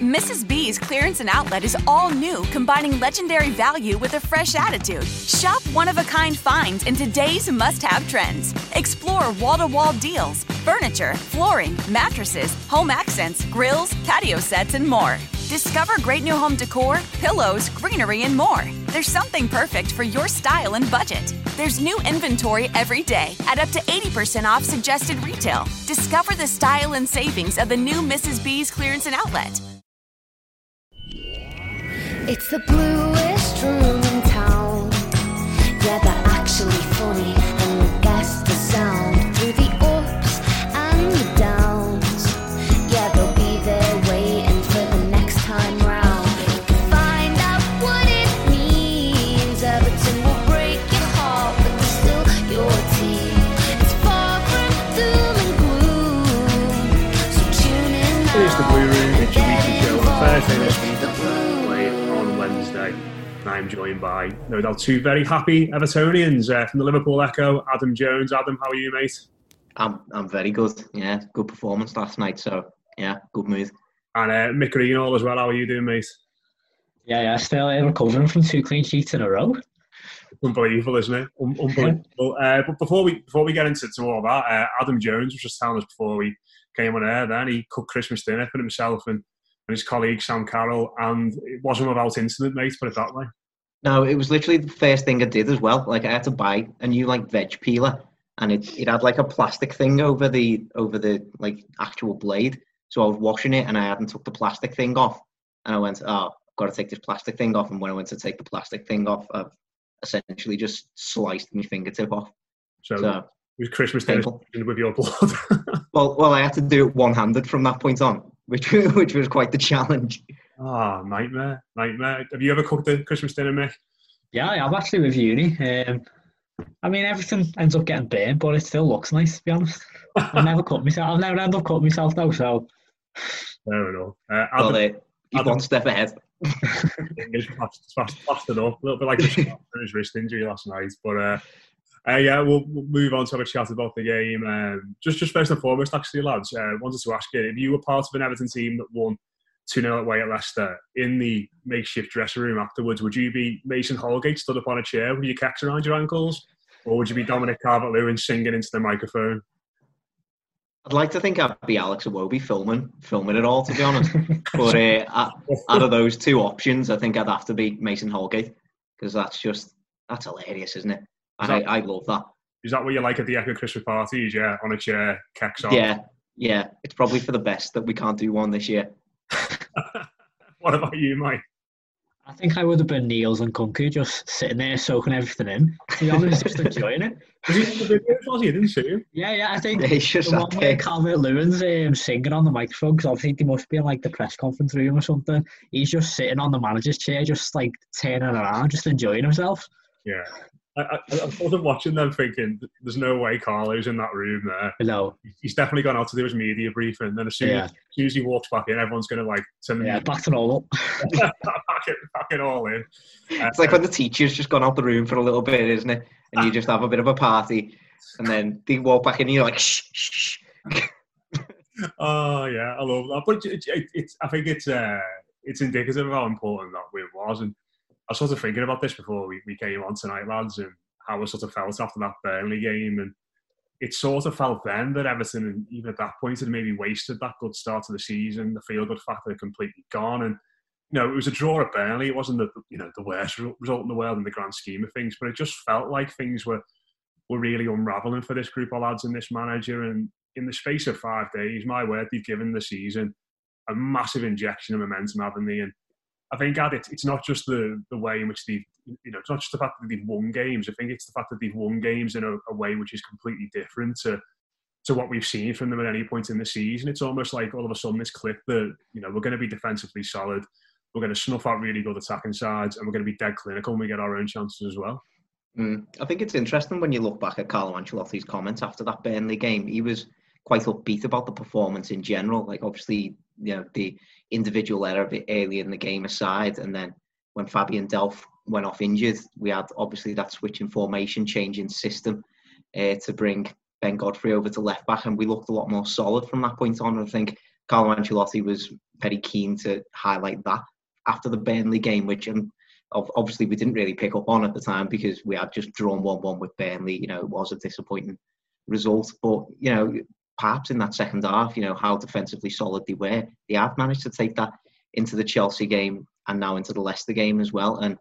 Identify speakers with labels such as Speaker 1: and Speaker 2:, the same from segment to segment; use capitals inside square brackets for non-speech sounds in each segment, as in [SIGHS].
Speaker 1: Mrs. B's clearance and outlet is all new, combining legendary value with a fresh attitude. Shop one of a kind finds in today's must have trends. Explore wall to wall deals, furniture, flooring, mattresses, home accents, grills, patio sets, and more. Discover great new home decor, pillows, greenery, and more. There's something perfect for your style and budget. There's new inventory every day at up to 80% off suggested retail. Discover the style and savings of the new Mrs. B's clearance and outlet.
Speaker 2: It's the bluest room in town. Yeah, they're actually funny,
Speaker 3: I'm joined by, no doubt, two very happy Evertonians uh, from the Liverpool Echo, Adam Jones. Adam, how are you, mate?
Speaker 4: I'm I'm very good. Yeah, good performance last night. So yeah, good mood.
Speaker 3: And uh, Mick Greenall as well. How are you doing, mate?
Speaker 5: Yeah, yeah, still uh, recovering from two clean sheets in a row.
Speaker 3: Unbelievable, isn't it? Un- unbelievable. [LAUGHS] uh, but before we before we get into to all that, uh, Adam Jones was just telling us before we came on air. Then he cooked Christmas dinner for himself and, and his colleague Sam Carroll, and it wasn't without incident, mate. Put it that way.
Speaker 4: No, it was literally the first thing I did as well. Like I had to buy a new like veg peeler, and it, it had like a plastic thing over the over the like actual blade. So I was washing it, and I hadn't took the plastic thing off, and I went, oh, I've got to take this plastic thing off. And when I went to take the plastic thing off, I've essentially just sliced my fingertip off.
Speaker 3: So,
Speaker 4: So
Speaker 3: it was Christmas dinner
Speaker 4: painful. [LAUGHS]
Speaker 3: with your blood. [LAUGHS]
Speaker 4: Well, well, I had to do it one-handed from that point on, which [LAUGHS] which was quite the challenge.
Speaker 3: Ah, nightmare, nightmare. Have you ever cooked a Christmas dinner, Mick?
Speaker 5: Yeah, I am actually with uni. Um, I mean, everything ends up getting burnt, but it still looks nice, to be honest. I've [LAUGHS] never cut myself. I've never ended up cutting myself though, so
Speaker 3: Fair enough. Uh,
Speaker 4: Well,
Speaker 3: Adam,
Speaker 4: uh, he's
Speaker 3: Adam-
Speaker 4: one step ahead.
Speaker 3: fingers fast, fast, fasted up, a little bit like his, [LAUGHS] his wrist injury last night. But uh, uh, yeah, we'll, we'll move on to have a chat about the game. Um, just, just first and foremost, actually, lads, uh, wanted to ask you if you were part of an Everton team that won 2 0 away at Leicester in the makeshift dressing room afterwards, would you be Mason Holgate stood up on a chair with your kecks around your ankles? Or would you be Dominic Calvert Lewin singing into the microphone?
Speaker 4: I'd like to think I'd be Alex Iwobi filming filming it all, to be honest. but uh, [LAUGHS] out of those two options, I think I'd have to be Mason Holgate because that's just that's hilarious, isn't it? And I, I love that.
Speaker 3: Is that what you like at the Echo Christmas parties? Yeah, on a chair, kecks on.
Speaker 4: Yeah, yeah. It's probably for the best that we can't do one this year. [LAUGHS]
Speaker 3: What about you, Mike?
Speaker 5: I think I would have been Niels Nkounkou just sitting there soaking everything in. To be honest, just enjoying it. [LAUGHS]
Speaker 3: Was he in the videos, was he? I didn't see him.
Speaker 5: Yeah, yeah, I think [LAUGHS]
Speaker 4: Yeah, he's just
Speaker 5: the
Speaker 4: sat
Speaker 5: one where Calvert Lewin's um, singing on the microphone because obviously he must be in like the press conference room or something. He's just sitting on the manager's chair, just like turning around, just enjoying himself.
Speaker 3: Yeah. I, I, I wasn't watching them thinking, there's no way Carlo's in that room there.
Speaker 5: No.
Speaker 3: He's definitely gone out to do his media briefing. And then as soon,
Speaker 5: Yeah.
Speaker 3: as, as soon as he walks back in, everyone's going to like send
Speaker 5: Yeah, back to normal. [LAUGHS]
Speaker 3: back, it, back it all in. Uh,
Speaker 4: It's like when the teacher's just gone out the room for a little bit, isn't it? And you just have a bit of a party, and then they walk back in, and you're like, shh, shh. [LAUGHS]
Speaker 3: Oh yeah, I love that. But it, it, it's I think it's uh, it's indicative of how important that win was. And I was sort of thinking about this before we, we came on tonight, lads, and how I sort of felt after that Burnley game. And it sort of felt then that Everton, even at that point, had maybe wasted that good start to the season. The feel good factor had completely gone. And you know, it was a draw at Burnley. It wasn't the you know the worst result in the world in the grand scheme of things, but it just felt like things were were really unraveling for this group of lads and this manager. And in the space of five days, my word, they've given the season a massive injection of momentum, haven't they? And I think, Ad, it's, it's not just the, the way in which they've, you know, it's not just the fact that they've won games. I think it's the fact that they've won games in a, a way which is completely different to to what we've seen from them at any point in the season. It's almost like all of a sudden this clip that, you know, we're going to be defensively solid, we're going to snuff out really good attacking sides, and we're going to be dead clinical when we get our own chances as well.
Speaker 4: Mm. I think it's interesting when you look back at Carlo Ancelotti's comments after that Burnley game. He was quite upbeat about the performance in general. Like obviously, you know, the individual error bit early in the game aside, and then when Fabian Delph went off injured, we had obviously that switch in formation, change in system uh, to bring Ben Godfrey over to left back, and we looked a lot more solid from that point on. I think Carlo Ancelotti was very keen to highlight that after the Burnley game, which um, obviously we didn't really pick up on at the time because we had just drawn 1 1 with Burnley. You know, it was a disappointing result. But, you know, perhaps in that second half, you know, how defensively solid they were, they have managed to take that into the Chelsea game and now into the Leicester game as well. And,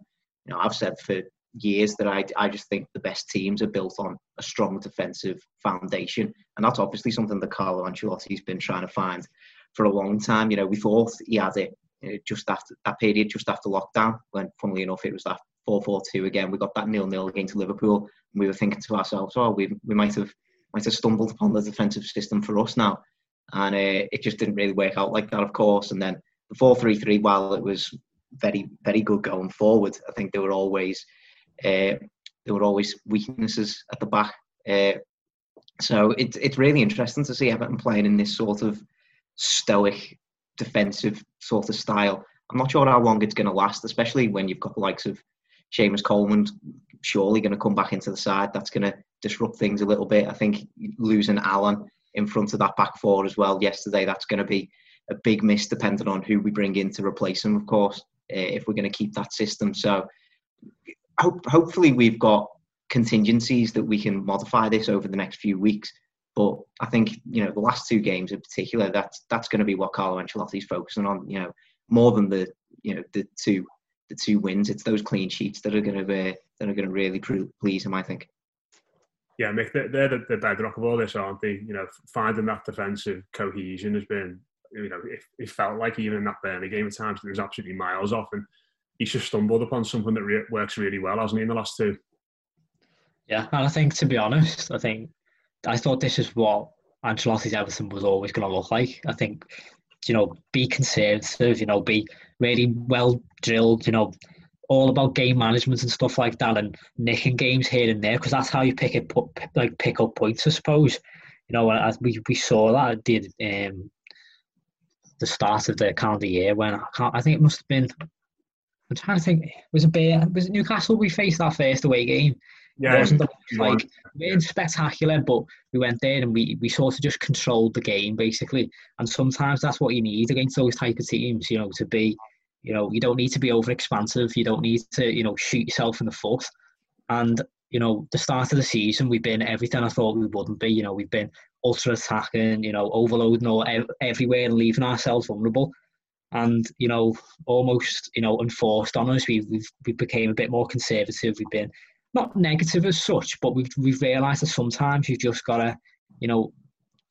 Speaker 4: you know, I've said for years that I, I just think the best teams are built on a strong defensive foundation. And that's obviously something that Carlo Ancelotti's been trying to find for a long time. You know, we thought he had it uh, just after that period, just after lockdown, when funnily enough it was that 4-4-2 again. We got that nil-nil against Liverpool, and we were thinking to ourselves, "Oh, we we might have might have stumbled upon the defensive system for us now," and uh, it just didn't really work out like that, of course. And then the 4-3-3, while it was very very good going forward, I think there were always uh, there were always weaknesses at the back. Uh, so it's it's really interesting to see Everton playing in this sort of stoic defensive sort of style. I'm not sure how long it's going to last, especially when you've got the likes of Seamus Coleman surely going to come back into the side. That's going to disrupt things a little bit. I think losing Allan in front of that back four as well yesterday, that's going to be a big miss depending on who we bring in to replace him, of course, uh, if we're going to keep that system. So hope, hopefully we've got contingencies that we can modify this over the next few weeks. But I think you know the last two games in particular, that's that's going to be what Carlo Ancelotti's focusing on. You know, more than the you know the two the two wins, it's those clean sheets that are going to be that are going to really please him. I think.
Speaker 3: Yeah, Mick, they're, they're the, the bedrock of all this, aren't they? You know, finding that defensive cohesion has been, you know, it, it felt like even in that Burnley game at times, it was absolutely miles off. And he's just stumbled upon something that re- works really well, hasn't he, in the last two?
Speaker 5: Yeah, and I think to be honest, I think I thought this is what Ancelotti's Everton was always going to look like. I think, you know, be conservative, you know, be really well drilled, you know, all about game management and stuff like that, and nicking games here and there because that's how you pick it, put, like pick up points, I suppose. You know, as we we saw that at the um, the start of the calendar year when I can't, I think it must have been. I'm trying to think. Was it Bear, was it Newcastle we faced our first away game?
Speaker 3: Yeah,
Speaker 5: it wasn't like we spectacular, but we went there and we, we sort of just controlled the game basically. And sometimes that's what you need against those type of teams, you know, to be, you know, you don't need to be over expansive. You don't need to, you know, shoot yourself in the foot. And you know, the start of the season, we've been everything I thought we wouldn't be. You know, we've been ultra attacking, you know, overloading all everywhere and leaving ourselves vulnerable. And you know, almost you know, enforced on us. We we've we became a bit more conservative. We've been not negative as such, but we've we've realised that sometimes you've just got to, you know,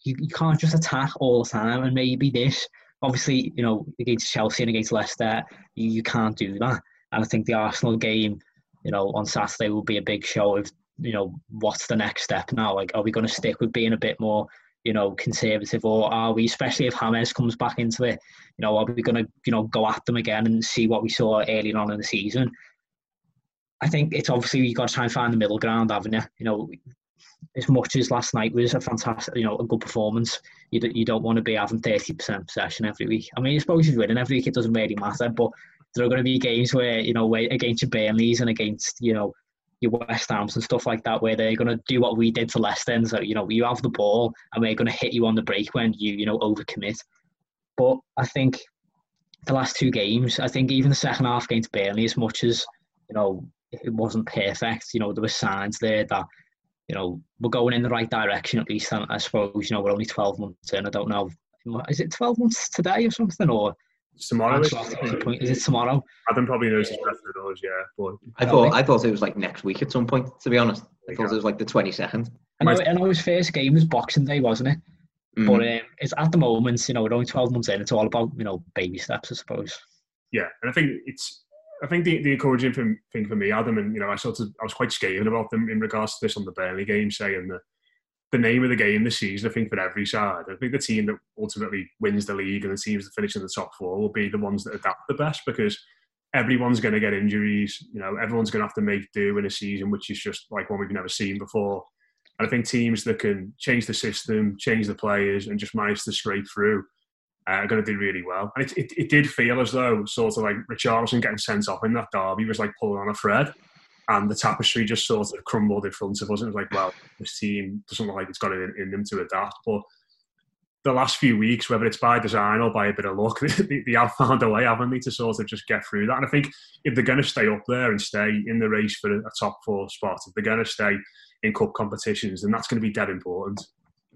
Speaker 5: you, you can't just attack all the time. And maybe this, obviously, you know, against Chelsea and against Leicester, you, you can't do that. And I think the Arsenal game, you know, on Saturday will be a big show of, you know, what's the next step now? Like, are we going to stick with being a bit more, you know, conservative, or are we, especially if James comes back into it, you know, are we going to, you know, go at them again and see what we saw earlier on in the season? I think it's obviously you've got to try and find the middle ground, haven't you? You know, as much as last night was a fantastic, you know, a good performance, you, do, you don't want to be having 30% possession every week. I mean, I suppose you're winning every week, it doesn't really matter, but there are going to be games where, you know, where against your Burnleys and against, you know, your West Hams and stuff like that, where they're going to do what we did to Leicester. And so, you know, you have the ball and we're going to hit you on the break when you, you know, overcommit. But I think the last two games, I think even the second half against Burnley, as much as, you know, it wasn't perfect, you know, there were signs there that, you know, we're going in the right direction at least. And I suppose, you know, we're only 12 months in. I don't know. Is it 12 months today or something? Or
Speaker 3: tomorrow.
Speaker 5: Is it tomorrow?
Speaker 3: Adam probably knows his better than us, yeah. But
Speaker 4: I thought I thought it was like next week at some point. To be honest, I thought it was like the twenty second.
Speaker 5: I know, I know his first game was Boxing Day, wasn't it?
Speaker 4: Mm-hmm.
Speaker 5: But um, it's at the moment, you know, we're only twelve months in. It's all about you know baby steps, I suppose.
Speaker 3: Yeah, and I think it's. I think the, the encouraging thing for me, Adam, and you know, I sort of I was quite scathing about them in regards to this on the Burnley game, saying that the name of the game this season, I think, for every side. I think the team that ultimately wins the league and the teams that finish in the top four will be the ones that adapt the best because everyone's going to get injuries. You know, everyone's going to have to make do in a season which is just like one we've never seen before. And I think teams that can change the system, change the players, and just manage to scrape through uh, are going to do really well. And it, it, it did feel as though sort of like Richarlison getting sent off in that derby was like pulling on a thread and the tapestry just sort of crumbled in front of us. It was like, well, this team doesn't look like it's got it in, in them to adapt. But the last few weeks, whether it's by design or by a bit of luck, [LAUGHS] they, they have found a way, haven't they, to sort of just get through that. And I think if they're going to stay up there and stay in the race for a, a top four spot, if they're going to stay in cup competitions, then that's going to be dead important.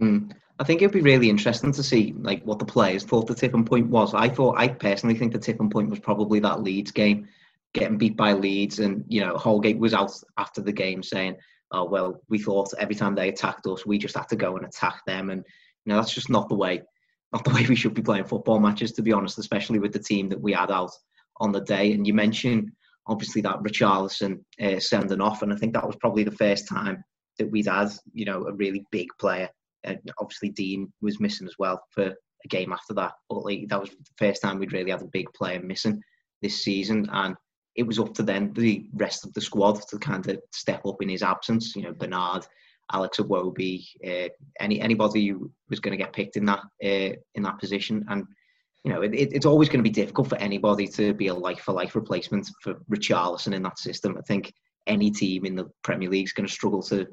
Speaker 4: Mm. I think it'd be really interesting to see like what the players thought the tipping point was. I thought, I personally think the tipping point was probably that Leeds game getting beat by Leeds, and you know Holgate was out after the game saying, "Oh well, we thought every time they attacked us, we just had to go and attack them," and you know that's just not the way, not the [LAUGHS] way we should be playing football matches, to be honest, especially with the team that we had out on the day. And you mentioned obviously that Richarlison uh, sending off, and I think that was probably the first time that we'd had you know a really big player. Obviously Dean was missing as well for a game after that, but like that was the first time we'd really had a big player missing this season, and it was up to then the rest of the squad to kind of step up in his absence. You know, Bernard, Alex Iwobi, uh, any anybody who was going to get picked in that uh, in that position, and you know, it, it's always going to be difficult for anybody to be a life for life replacement for Richarlison in that system. I think any team in the Premier League is going to struggle to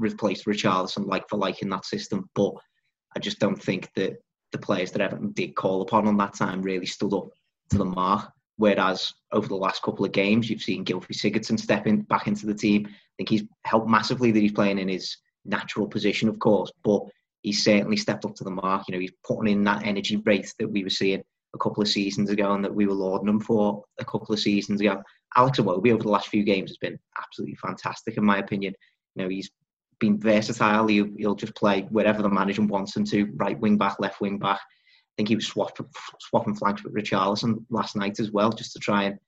Speaker 4: replace Richarlison like for like in that system, but I just don't think that the players that Everton did call upon on that time really stood up to the mark. Whereas over the last couple of games, you've seen Gylfi Sigurdsson stepping back into the team. I think he's helped massively that he's playing in his natural position, of course, but he's certainly stepped up to the mark. You know, he's putting in that energy rate that we were seeing a couple of seasons ago and that we were lauding him for a couple of seasons ago. Alex Iwobi over the last few games has been absolutely fantastic, in my opinion. You know, he's been versatile. He'll, he'll just play wherever the manager wants him to, right wing back, left wing back I think he was swap, swapping flanks with Richarlison last night as well, just to try and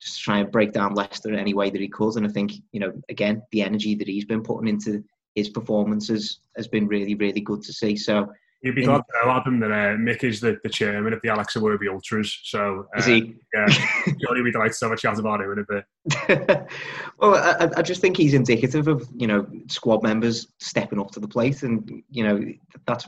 Speaker 4: just to try and break down Leicester in any way that he could. And I think you know, again, the energy that he's been putting into his performances has been really, really good to see. So.
Speaker 3: You'd be glad to know, Adam, that uh, Mick is the, the chairman of the Alex Iwobi Ultras. So, uh,
Speaker 4: is he?
Speaker 3: Yeah, surely we'd like to have a chat about him in a bit. [LAUGHS]
Speaker 4: well, I, I just think he's indicative of you know squad members stepping up to the plate, and you know that's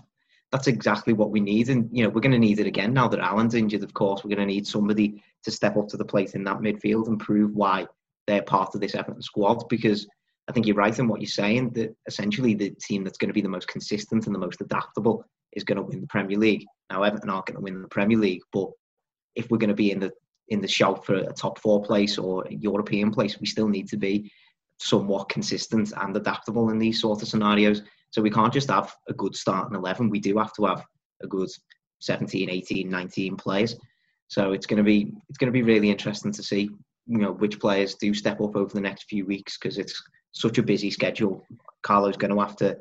Speaker 4: that's exactly what we need. And, you know, we're going to need it again now that Allan's injured, of course. We're going to need somebody to step up to the plate in that midfield and prove why they're part of this Everton squad. Because I think you're right in what you're saying that essentially the team that's going to be the most consistent and the most adaptable is going to win the Premier League. Now, Everton aren't going to win the Premier League, but if we're going to be in the in the shout for a top four place or European place, we still need to be somewhat consistent and adaptable in these sort of scenarios. So we can't just have a good starting 11. We do have to have a good 17, 18, 19 players. So it's going to be it's going to be really interesting to see you know which players do step up over the next few weeks because it's such a busy schedule. Carlo's going to have to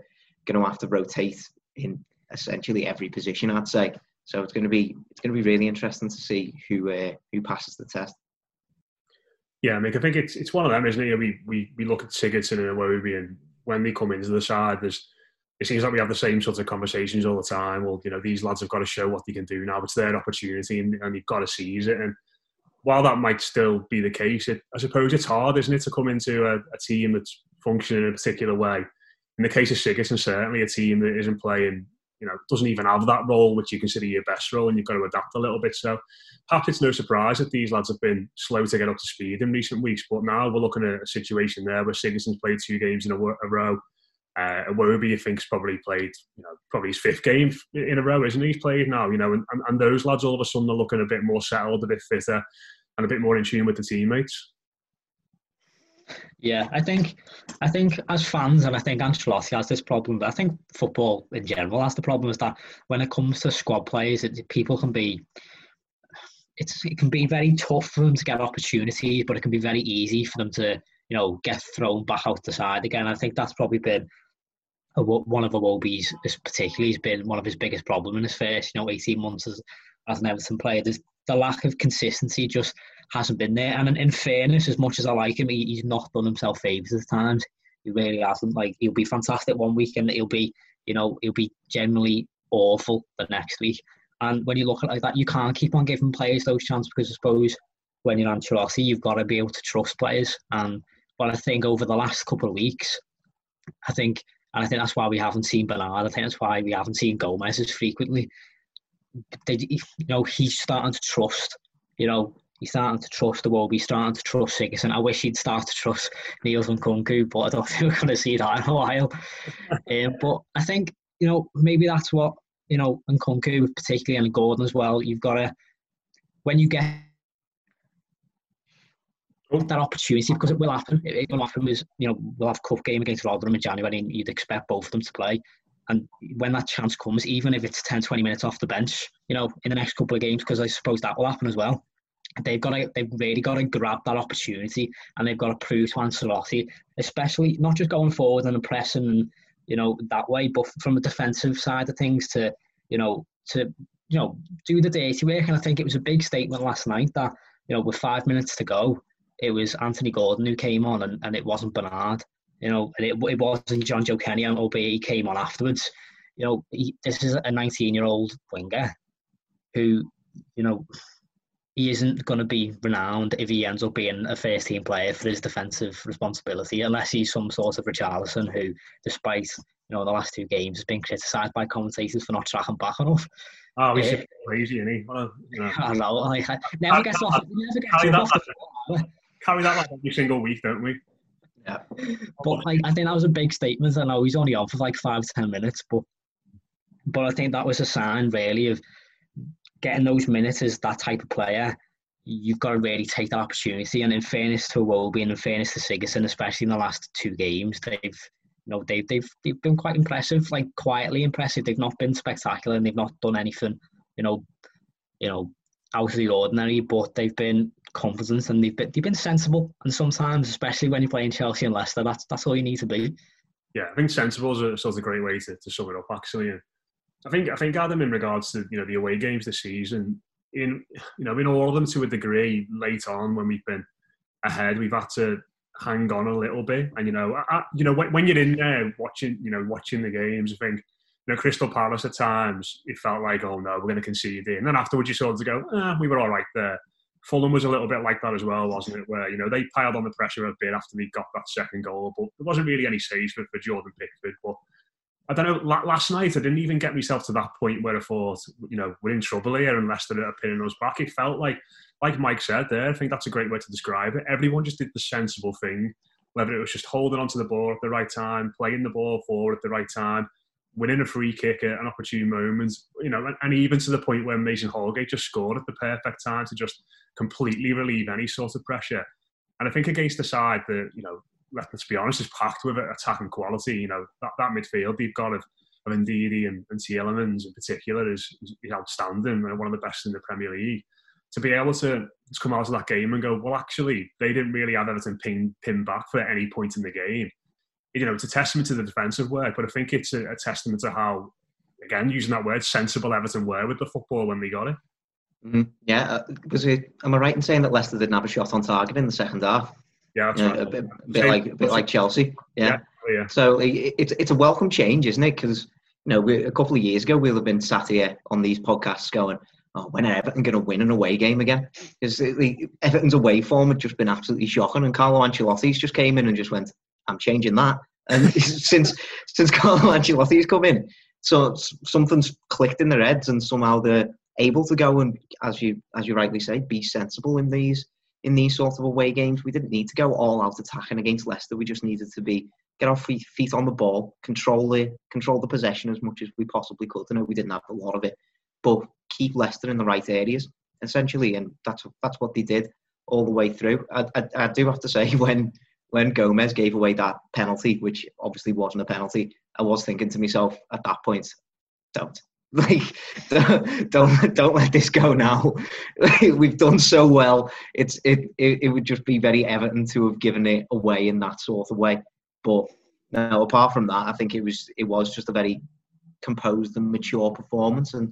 Speaker 4: going to have to rotate in essentially every position, I'd say. So it's going to be it's going to be really interesting to see who uh, who passes the test.
Speaker 3: Yeah, I mean, I think it's it's one of them, isn't it? We we we look at Sigurdsson and Iwobi, and when they come into the side, there's it seems like we have the same sorts of conversations all the time. Well, you know, these lads have got to show what they can do now. It's their opportunity, and, and you've got to seize it. And while that might still be the case, it, I suppose it's hard, isn't it, to come into a, a team that's functioning in a particular way. In the case of Sigurdsson, certainly a team that isn't playing, you know, doesn't even have that role which you consider your best role, and you've got to adapt a little bit. So perhaps it's no surprise that these lads have been slow to get up to speed in recent weeks. But now we're looking at a situation there where Sigurdsson's played two games in a, a row. Uh, Iwobi, I think's probably played, you know, probably his fifth game in a row, isn't he? He's played now, you know, and, and those lads all of a sudden are looking a bit more settled, a bit fitter, and a bit more in tune with the teammates.
Speaker 5: Yeah, I think I think as fans, and I think Ancelotti has this problem. But I think football in general has the problem is that when it comes to squad players, it, people can be. It's it can be very tough for them to get opportunities, but it can be very easy for them to you know get thrown back out the side again. I think that's probably been a, one of Iwobi's, particularly, has been one of his biggest problems in his first you know eighteen months as as an Everton player. There's the lack of consistency just hasn't been there. And in, fairness, as much as I like him, he, he's not done himself favours at times. He really hasn't. Like he'll be fantastic one week, and he'll be, you know, he'll be generally awful the next week. And when you look at like that, you can't keep on giving players those chances because I suppose when you're Ancelotti, you've got to be able to trust players. And but I think over the last couple of weeks, I think, and I think that's why we haven't seen Bernard. I think that's why we haven't seen Gomes as frequently. They, you know, he's starting to trust. You know, he's starting to trust the world. He's starting to trust Sigurdsson. I wish he'd start to trust Niels Nkounkou, but I don't [LAUGHS] think we're going to see that in a while. [LAUGHS] um, but I think, you know, maybe that's what, you know, Nkounkou, particularly and Gordon as well, you've got to, when you get that opportunity, because it will happen, it, it will happen, is, you know, we'll have cup game against Rotherham in January and you'd expect both of them to play. And when that chance comes, even if it's 10, 20 minutes off the bench, you know, in the next couple of games, because I suppose that will happen as well they've got to they've really got to grab that opportunity and they've got to prove to Ancelotti, especially not just going forward and pressing and you know that way, but from a defensive side of things to you know to you know do the dirty work. And I think it was a big statement last night that you know with five minutes to go, it was Anthony Gordon who came on and, and it wasn't Bernard. You know, and it, it wasn't Jonjoe Kenny, albeit he came on afterwards. You know, he, this is a 19 year old winger who, you know, he isn't going to be renowned if he ends up being a first team player for his defensive responsibility, unless he's some sort of Richarlison who, despite you know the last two games, has been criticised by commentators for not tracking back enough.
Speaker 3: Oh, he's uh, crazy, isn't he? Well, you know,
Speaker 5: I know. Like, I never gets off. Never gets
Speaker 3: carry,
Speaker 5: off
Speaker 3: that, the carry that like every single week, don't we?
Speaker 4: Yeah.
Speaker 5: But like, I think that was a big statement. I know he's only on for like five ten minutes, but but I think that was a sign really of getting those minutes as that type of player, you've got to really take that opportunity. And in fairness to Iwobi and in fairness to Sigurdsson, especially in the last two games, they've you know they've they've they've been quite impressive, like quietly impressive. They've not been spectacular and they've not done anything, you know, you know, out of the ordinary, but they've been confident and they've been they've been sensible. And sometimes, especially when you're playing Chelsea and Leicester, that's that's all you need to be.
Speaker 3: Yeah, I think sensible is a, sort of a great way to, to sum it up actually. I think I think Adam in regards to you know the away games this season, in you know in all of them to a degree late on when we've been ahead, we've had to hang on a little bit. And you know, I, you know when, when, you're in there watching, you know, watching the games, I think you know Crystal Palace at times it felt like, oh no, we're going to concede. And then afterwards, you sort of go, ah, we were all right there. Fulham was a little bit like that as well, wasn't it? Where you know they piled on the pressure a bit after they got that second goal, but there wasn't really any saves for, for Jordan Pickford. But I don't know. Last night, I didn't even get myself to that point where I thought, you know, we're in trouble here and Leicester are pinning us back. It felt like, like Mike said there, I think that's a great way to describe it. Everyone just did the sensible thing, whether it was just holding onto the ball at the right time, playing the ball forward at the right time, winning a free kick at an opportune moment, you know, and, and even to the point where Mason Holgate just scored at the perfect time to just completely relieve any sort of pressure. And I think against the side that, you know, let's be honest, is packed with attacking quality. You know, that, that midfield you've got of, of Ndidi and, and Tielemans in particular is, is outstanding and one of the best in the Premier League. To be able to, to come out of that game and go, well, actually, they didn't really have everything pinned, pinned back for any point in the game. You know, it's a testament to the defensive work, but I think it's a, a testament to how, again, using that word, sensible Everton were with the football when they got it.
Speaker 4: Mm-hmm. Yeah, uh, was it? Am I right in saying that Leicester didn't have a shot on target in the second half?
Speaker 3: Yeah,
Speaker 4: you know,
Speaker 3: right.
Speaker 4: a bit, a bit like a bit like Chelsea. Yeah.
Speaker 3: Yeah. Oh, yeah.
Speaker 4: So it, it's it's a welcome change, isn't it? Because you know, we, a couple of years ago, we'll have been sat here on these podcasts going, "Oh, when are Everton going to win an away game again?" Because Everton's away form had just been absolutely shocking, and Carlo Ancelotti's just came in and just went, "I'm changing that." And [LAUGHS] since since Carlo Ancelotti's come in, so something's clicked in their heads, and somehow they're able to go and, as you as you rightly say, be sensible in these in these sort of away games. We didn't need to go all out attacking against Leicester. We just needed to be get our feet, feet on the ball, control the control the possession as much as we possibly could. I know we didn't have a lot of it, but keep Leicester in the right areas essentially, and that's that's what they did all the way through. I, I, I do have to say [LAUGHS] when when Gomes gave away that penalty, which obviously wasn't a penalty, I was thinking to myself at that point, don't [LAUGHS] like don't [LAUGHS] don't, don't let this go now. [LAUGHS] We've done so well. It's it, it it would just be very evident to have given it away in that sort of way. But no, apart from that, I think it was it was just a very composed and mature performance and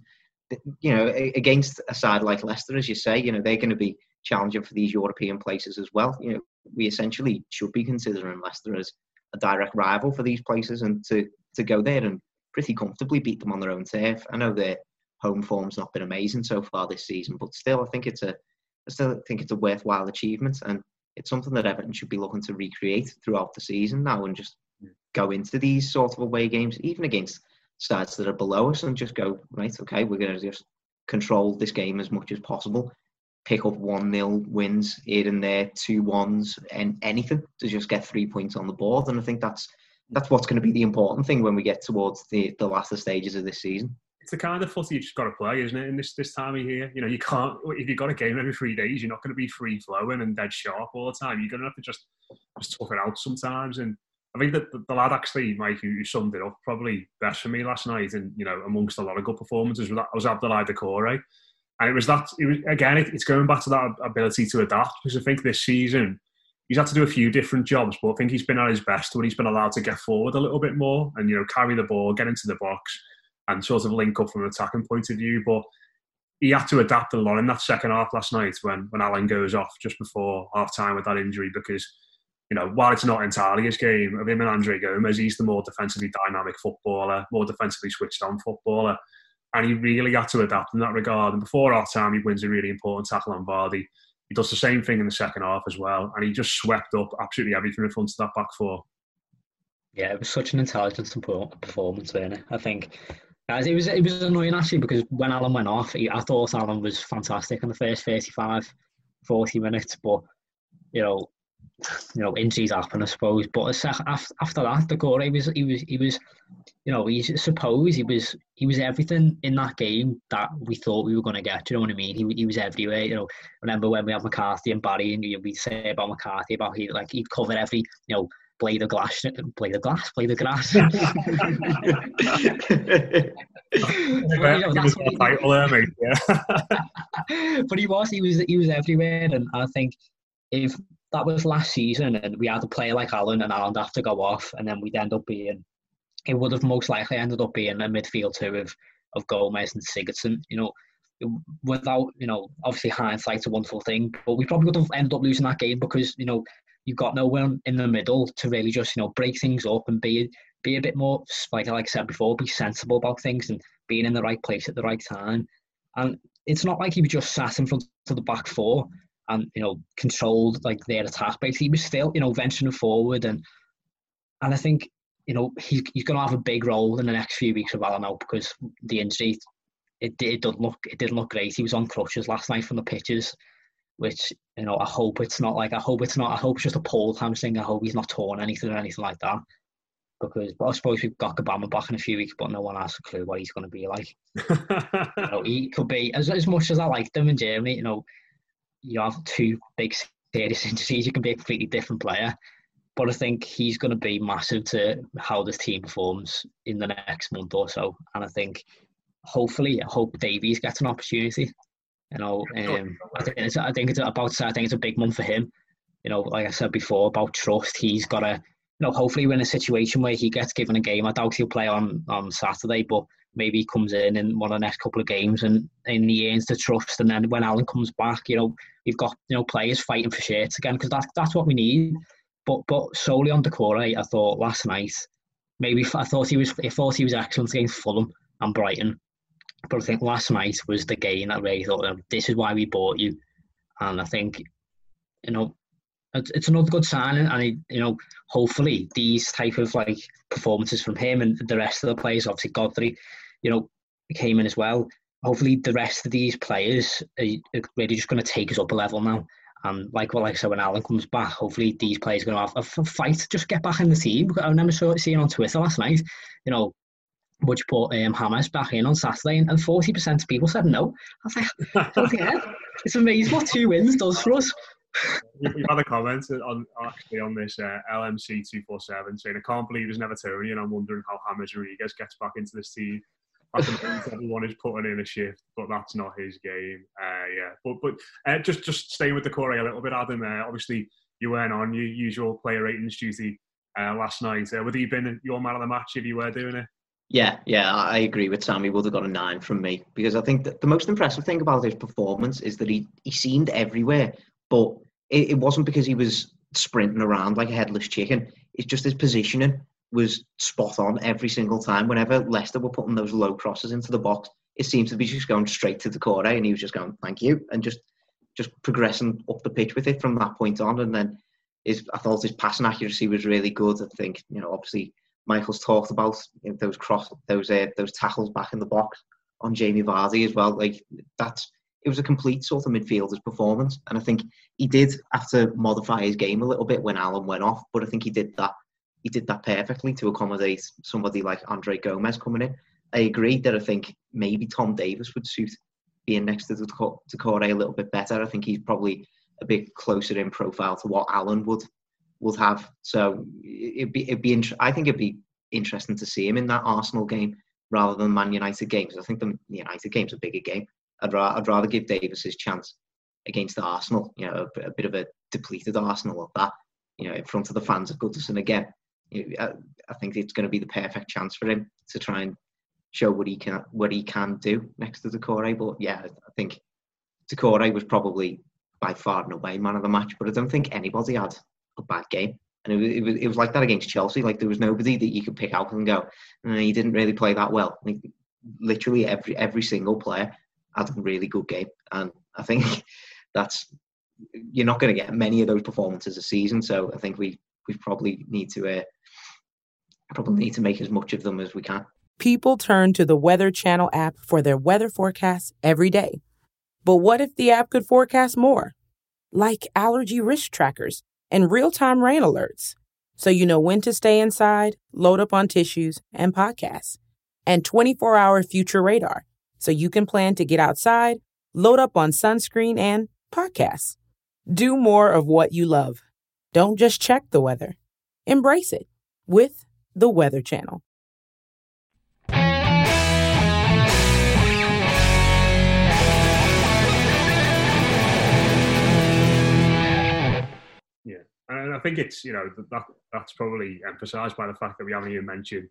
Speaker 4: you know, against a side like Leicester, as you say, you know, they're going to be challenging for these European places as well. You know, we essentially should be considering Leicester as a direct rival for these places, and to to go there and pretty comfortably beat them on their own turf. I know their home form's not been amazing so far this season, but still, I think it's a I still think it's a worthwhile achievement, and it's something that Everton should be looking to recreate throughout the season now, and just mm. go into these sort of away games, even against sides that are below us and just go, right, okay, we're going to just control this game as much as possible, pick up 1 0 wins here and there, two ones, and anything to just get three points on the board. And I think that's that's what's going to be the important thing when we get towards the, the latter stages of this season.
Speaker 3: It's the kind of footy you've just got to play, isn't it? In this this time of year, you know, you can't. If you've got a game every three days, you're not going to be free flowing and dead sharp all the time. You're going to have to just just tough it out sometimes. And I think that the, lad actually, Mike, who, summed it up probably best for me last night, and you know, amongst a lot of good performances, was, was Abdoulaye Doucouré. Eh? And it was that, it was, again, it, it's going back to that ability to adapt because I think this season he's had to do a few different jobs, but I think he's been at his best when he's been allowed to get forward a little bit more and, you know, carry the ball, get into the box and sort of link up from an attacking point of view. But he had to adapt a lot in that second half last night when, when Allan goes off just before half time with that injury because you know, while it's not entirely his game of him and Andre Gomes, he's the more defensively dynamic footballer, more defensively switched on footballer. And he really had to adapt in that regard. And before our time, he wins a really important tackle on Vardy. He does the same thing in the second half as well. And he just swept up absolutely everything in front of that back four.
Speaker 5: Yeah, it was such an intelligent performance, it? I think it was it was annoying actually because when Allan went off, he, I thought Allan was fantastic in the first 35, 40 minutes. But you know, you know, injuries happen, I suppose. But after that, the goal, he was, he was, he was, you know, he's suppose he was, he was everything in that game that we thought we were going to get. Do you know what I mean? He, he was everywhere. You know, remember when we had McCarthy and Barry, and you we say about McCarthy about he like he'd cover every, you know, blade of glass, blade of glass, blade of grass. [LAUGHS] [LAUGHS] but, [LAUGHS] but he was, he was, he was everywhere, and I think if that was last season, and we had a player like Allan, and Allan have to go off, and then we'd end up being, it would have most likely ended up being a midfield two of of Gomes and Sigurdsson. You know, without you know, obviously hindsight's a wonderful thing, but we probably would have ended up losing that game because you know you've got no one in the middle to really just you know break things up and be be a bit more like like I said before, be sensible about things and being in the right place at the right time. And it's not like he was just sat in front of the back four and you know controlled like their attack. Basically, he was still you know venturing forward and and I think you know he's he's going to have a big role in the next few weeks of Allan out because the injury it it did look it didn't look great. He was on crutches last night from the pitches, which you know I hope it's not like I hope it's not I hope it's just a pulled hamstring. I hope he's not torn anything or anything like that. Because I suppose we've got Gbamin back in a few weeks, but no one has a clue what he's going to be like. [LAUGHS] you know, he could be as as much as I liked him in Germany. You know, you have two big serious [LAUGHS] injuries, you can be a completely different player. But I think he's going to be massive to how this team performs in the next month or so. And I think, hopefully, I hope Davies gets an opportunity. You know, um, I think it's I think it's about I think it's a big month for him. You know, like I said before about trust, he's got to you know hopefully we're in a situation where he gets given a game. I doubt he'll play on on Saturday, but maybe he comes in in one of the next couple of games and, in the earns the trust. And then when Allan comes back, you know, You've got you know players fighting for shirts again because that's that's what we need. But but solely on Doucouré, eh, I thought last night maybe I thought he was I thought he was excellent against Fulham and Brighton. But I think last night was the game that really thought oh, this is why we bought you. and I think you know it's, it's another good sign, and I, you know hopefully these type of like performances from him and the rest of the players, obviously Godfrey, you know, came in as well. Hopefully the rest of these players are really just going to take us up a level now. And like well, like I said, when Allan comes back, hopefully these players are going to have a fight, just get back in the team. I remember seeing on Twitter last night, you know, would you put um, James back in on Saturday? And forty percent of people said no. I was like, yeah, it's amazing what two wins does for us.
Speaker 3: We've had a comment on actually on this uh, LMC two four seven saying, "I can't believe he's never Tony, and I'm wondering how James Rodriguez gets back into this team." Everyone is putting in a shift, but that's not his game. Uh, yeah, but but uh, just just staying with Doucouré a little bit, Adam. Uh, obviously, you weren't on your usual player ratings duty uh, last night. Uh, would he been your man of the match if you were doing it?
Speaker 4: Yeah, yeah, I agree with Sam. He would have got a nine from me because I think that the most impressive thing about his performance is that he, he seemed everywhere, but it, it wasn't because he was sprinting around like a headless chicken. It's just his positioning was spot on every single time. Whenever Leicester were putting those low crosses into the box, it seemed to be just going straight to the corner, and he was just going, "Thank you," and just just progressing up the pitch with it from that point on. And then his, I thought his passing accuracy was really good. I think you know, obviously, Michael's talked about you know, those cross, those uh, those tackles back in the box on Jamie Vardy as well. Like that's it was a complete sort of midfielder's performance, and I think he did have to modify his game a little bit when Allan went off, but I think he did that he did that perfectly to accommodate somebody like Andre Gomes coming in. I agree that I think maybe Tom Davies would suit being next to Doucouré a little bit better. I think he's probably a bit closer in profile to what Allan would would have. So it'd be it'd be int- I think it'd be interesting to see him in that Arsenal game rather than Man United games. I think the United game's a bigger game. I'd, ra- I'd rather give Davies his chance against Arsenal. You know, a, a, bit of a depleted Arsenal of that. You know, in front of the fans of Goodison again. I think it's going to be the perfect chance for him to try and show what he can what he can do next to Doucouré. But yeah, I think Doucouré was probably by far and away man of the match. But I don't think anybody had a bad game. And it was, it was, it was like that against Chelsea. Like there was nobody that you could pick out and go, no, he didn't really play that well. Like, literally every every single player had a really good game, and I think [LAUGHS] that's you're not going to get many of those performances a season. So I think we we probably need to uh, probably need to make as much of them as we can.
Speaker 6: People turn to the Weather Channel app for their weather forecasts every day. But what if the app could forecast more? Like allergy risk trackers and real time rain alerts. So you know when to stay inside, load up on tissues and podcasts. And 24 hour future radar. So you can plan to get outside, load up on sunscreen and podcasts. Do more of what you love. Don't just check the weather, embrace it with the Weather Channel.
Speaker 3: Yeah, and I think it's you know that that's probably emphasised by the fact that we haven't even mentioned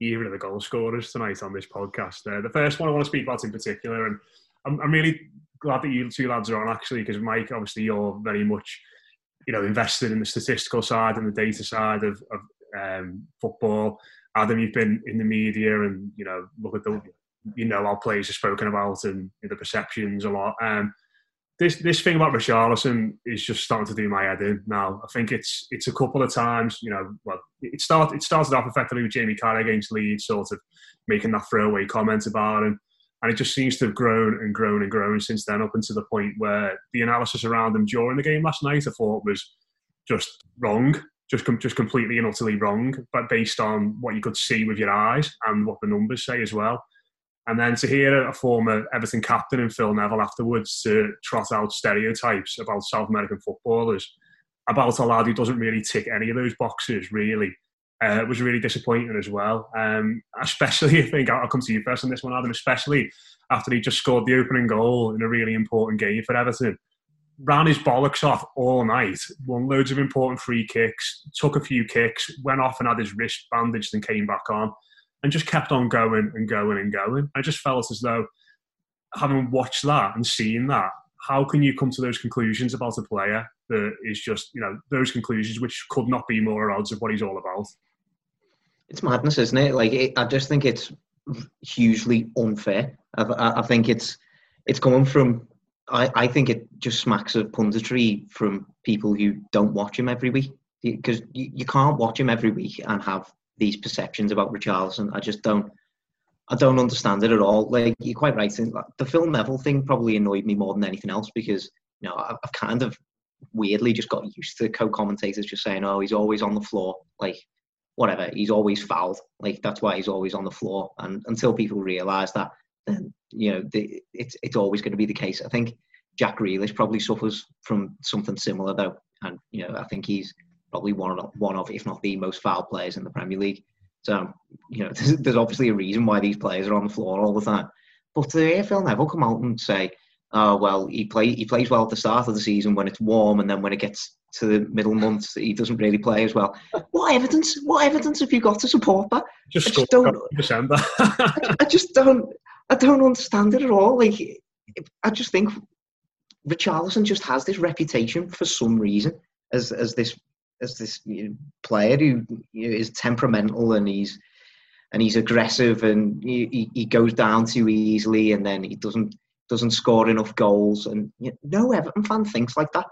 Speaker 3: either of the goal scorers tonight on this podcast. Uh, the first one I want to speak about in particular, and I'm, I'm really glad that you two lads are on actually because Mike, obviously, you're very much you know invested in the statistical side and the data side of, of um, football. Adam, you've been in the media and you know look at the you know how players are spoken about and the perceptions a lot. Um, this this thing about Richarlison is just starting to do my head in now. I think it's it's a couple of times, you know, well, it started it started off effectively with Jamie Carragher against Leeds, sort of making that throwaway comment about him, and it just seems to have grown and grown and grown since then, up until the point where the analysis around him during the game last night, I thought was just wrong just com- just completely and utterly wrong, but based on what you could see with your eyes and what the numbers say as well. And then to hear a former Everton captain and Phil Neville afterwards to trot out stereotypes about South American footballers, about a lad who doesn't really tick any of those boxes, really, uh, was really disappointing as well. Um, especially, [LAUGHS] I think I'll come to you first on this one, Adam. Especially after he just scored the opening goal in a really important game for Everton ran his bollocks off all night, won loads of important free kicks, took a few kicks, went off and had his wrist bandaged and came back on, and just kept on going and going and going. I just felt as though, having watched that and seen that, how can you come to those conclusions about a player that is just, you know, those conclusions which could not be more odds of what he's all about?
Speaker 4: It's madness, isn't it? Like, it, I just think it's hugely unfair. I, I think it's it's coming from I, I think it just smacks of punditry from people who don't watch him every week because you, you can't watch him every week and have these perceptions about Richarlison. I just don't. I don't understand it at all. Like you're quite right. The Phil Neville thing probably annoyed me more than anything else because you know I've kind of weirdly just got used to co-commentators just saying, "Oh, he's always on the floor." Like whatever, he's always fouled. Like that's why he's always on the floor. And until people realise that, you know the, it's it's always going to be the case. I think Jack Grealish probably suffers from something similar though, and you know I think he's probably one of one of if not the most foul players in the Premier League. So you know [LAUGHS] there's, there's obviously a reason why these players are on the floor all the time. But uh, the AFL never come out and say, "Oh well, he play he plays well at the start of the season when it's warm, and then when it gets to the middle months, he doesn't really play as well." What evidence? What evidence have you got to support that?
Speaker 3: Just,
Speaker 4: I just don't. I, I just don't. I don't understand it at all. Like, I just think Richarlison just has this reputation for some reason as as this as this you know, player who you know, is temperamental and he's and he's aggressive and he, he goes down too easily and then he doesn't doesn't score enough goals and you know, no Everton fan thinks like that.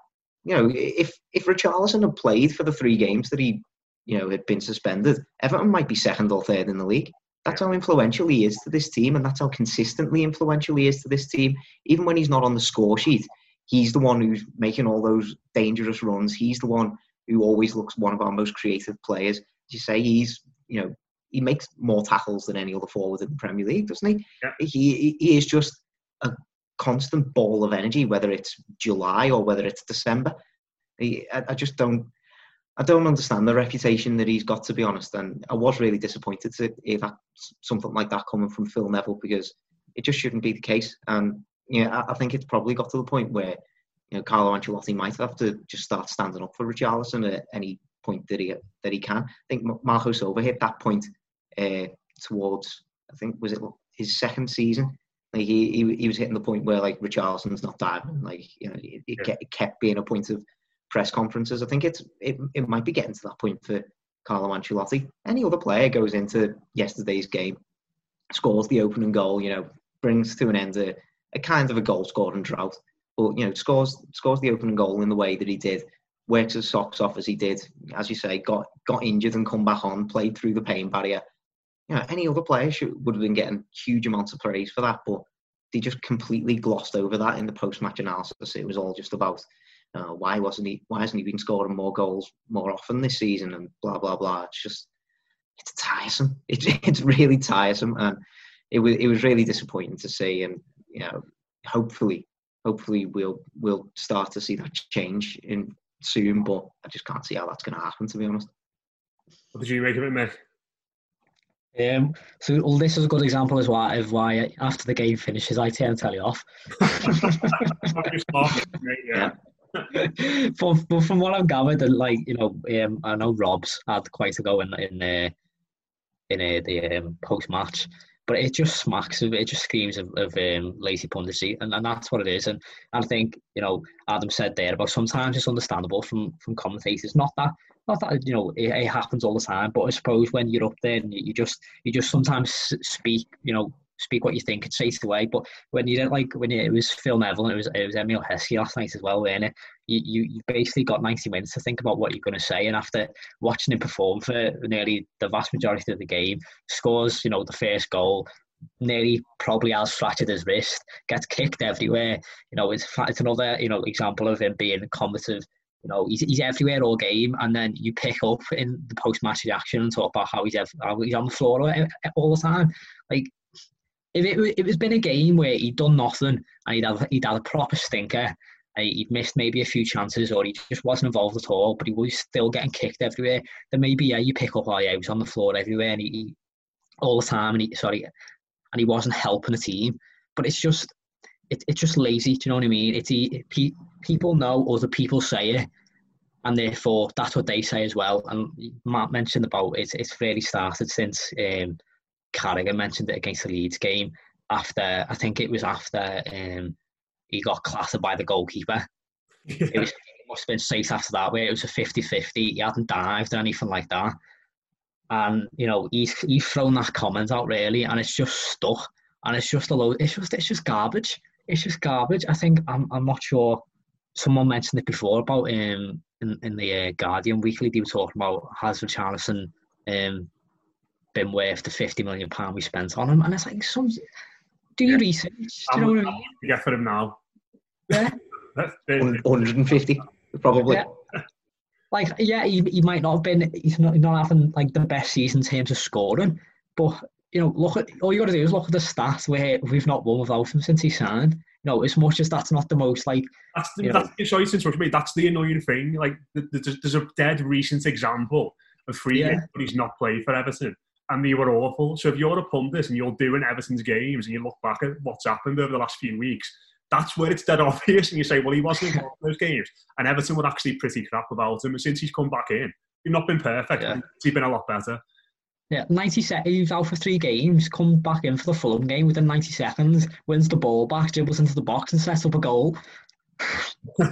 Speaker 4: You know, if if Richarlison had played for the three games that he you know had been suspended, Everton might be second or third in the league. That's how influential he is to this team, and that's how consistently influential he is to this team. Even when he's not on the score sheet, he's the one who's making all those dangerous runs. He's the one who always looks one of our most creative players. As you say, he's you know he makes more tackles than any other forward in the Premier League, doesn't he?
Speaker 3: Yeah.
Speaker 4: He he is just a constant ball of energy, whether it's July or whether it's December. He, I, I just don't. I don't understand the reputation that he's got, to be honest. And I was really disappointed to hear that something like that coming from Phil Neville because it just shouldn't be the case. And yeah, I, I think it's probably got to the point where you know Carlo Ancelotti might have to just start standing up for Richarlison at any point that he that he can. I think Marco Silva hit that point uh, towards I think was it his second season. Like he, he he was hitting the point where like Richarlison's not diving. Like you know it, it, kept, it kept being a point of press conferences. I think it's it, it might be getting to that point for Carlo Ancelotti. Any other player goes into yesterday's game, scores the opening goal, you know, brings to an end a, a kind of a goal scoring drought. But you know, scores scores the opening goal in the way that he did, works his socks off as he did, as you say, got got injured and come back on, played through the pain barrier. You know, any other player should, would have been getting huge amounts of praise for that, but they just completely glossed over that in the post-match analysis. It was all just about uh, why wasn't he? Why hasn't he been scoring more goals more often this season? And blah blah blah. It's just it's tiresome. It's [LAUGHS] it's really tiresome, and it was it was really disappointing to see. And you know, hopefully, hopefully we'll we'll start to see that change in soon. But I just can't see how that's going to happen. To be honest.
Speaker 3: What did you make of it, Mick?
Speaker 5: Um, so well, this is a good example as well of why after the game finishes, I turn telly off. [LAUGHS]
Speaker 3: yeah. [LAUGHS]
Speaker 5: but, from what I've gathered, like you know, um, I know Rob's had quite a go in in uh, in uh, the um, post match, but it just smacks of it just screams of, of um, lazy punditry, and, and that's what it is. And I think you know Adam said there about sometimes it's understandable from from commentators, not that not that you know it, it happens all the time, but I suppose when you're up there and you just you just sometimes speak you know speak what you think and straight away. But when you don't like when it was Phil Neville and it was it was Emile Heskey last night as well, weren't it? You, you basically got 90 minutes to think about what you're going to say, and after watching him perform for nearly the vast majority of the game, scores you know the first goal. Nearly probably has fractured his wrist, gets kicked everywhere. You know, it's it's another you know example of him being combative you know, he's, he's everywhere all game, and then you pick up in the post-match reaction and talk about how he's, how he's on the floor all the time. Like if it, it was been a game where he'd done nothing and he'd had, he'd had a proper stinker, he'd missed maybe a few chances or he just wasn't involved at all, but he was still getting kicked everywhere, then maybe, yeah, you pick up, oh, yeah, he was on the floor everywhere and he, he all the time, and he, sorry, and he wasn't helping the team. But it's just, it, it's just lazy, do you know what I mean? It's it, People know other people say it, and therefore that's what they say as well. And Matt mentioned about it, it's really started since um, Carragher mentioned it against the Leeds game after I think it was after um, he got clattered by the goalkeeper. Yeah. It, was, it must have been straight after that where it was a 50-50. He hadn't dived or anything like that. And you know he's he's thrown that comment out really, and it's just stuck, and it's just a load. It's just it's just garbage. it's just garbage. I think I'm I'm not sure. Someone mentioned it before about um in, in the uh, Guardian Weekly. They were talking about has Richarlison um been worth the fifty million pound we spent on him, and it's like some do your research. Do you know what I mean?
Speaker 3: You get for him now.
Speaker 5: Yeah. [LAUGHS]
Speaker 4: 150 probably.
Speaker 5: Yeah. Like, yeah, he, he might not have been. He's not, not having like the best season in terms of scoring, but you know, look at all you got to do is look at the stats where we've not won without him since he signed. You know, as much as that's not the most like.
Speaker 3: That's the,
Speaker 5: you know,
Speaker 3: that's, sorry to interrupt me. That's the annoying thing. Like, th- th- there's, there's a dead recent example of three
Speaker 5: Yeah.
Speaker 3: games, but he's not played for Everton, and they were awful. So if you're a pundit and you're doing Everton's games and you look back at what's happened over the last few weeks, that's where it's dead [LAUGHS] obvious, and you say, well, he wasn't [LAUGHS] involved in those games, and Everton were actually pretty crap about him. And since he's come back in, he's not been perfect. He's been a lot better.
Speaker 5: Yeah, 90 seconds. He was out for three games. Come back in for the Fulham game within 90 seconds. Wins the ball back, dribbles into the box, and sets up a goal. [LAUGHS]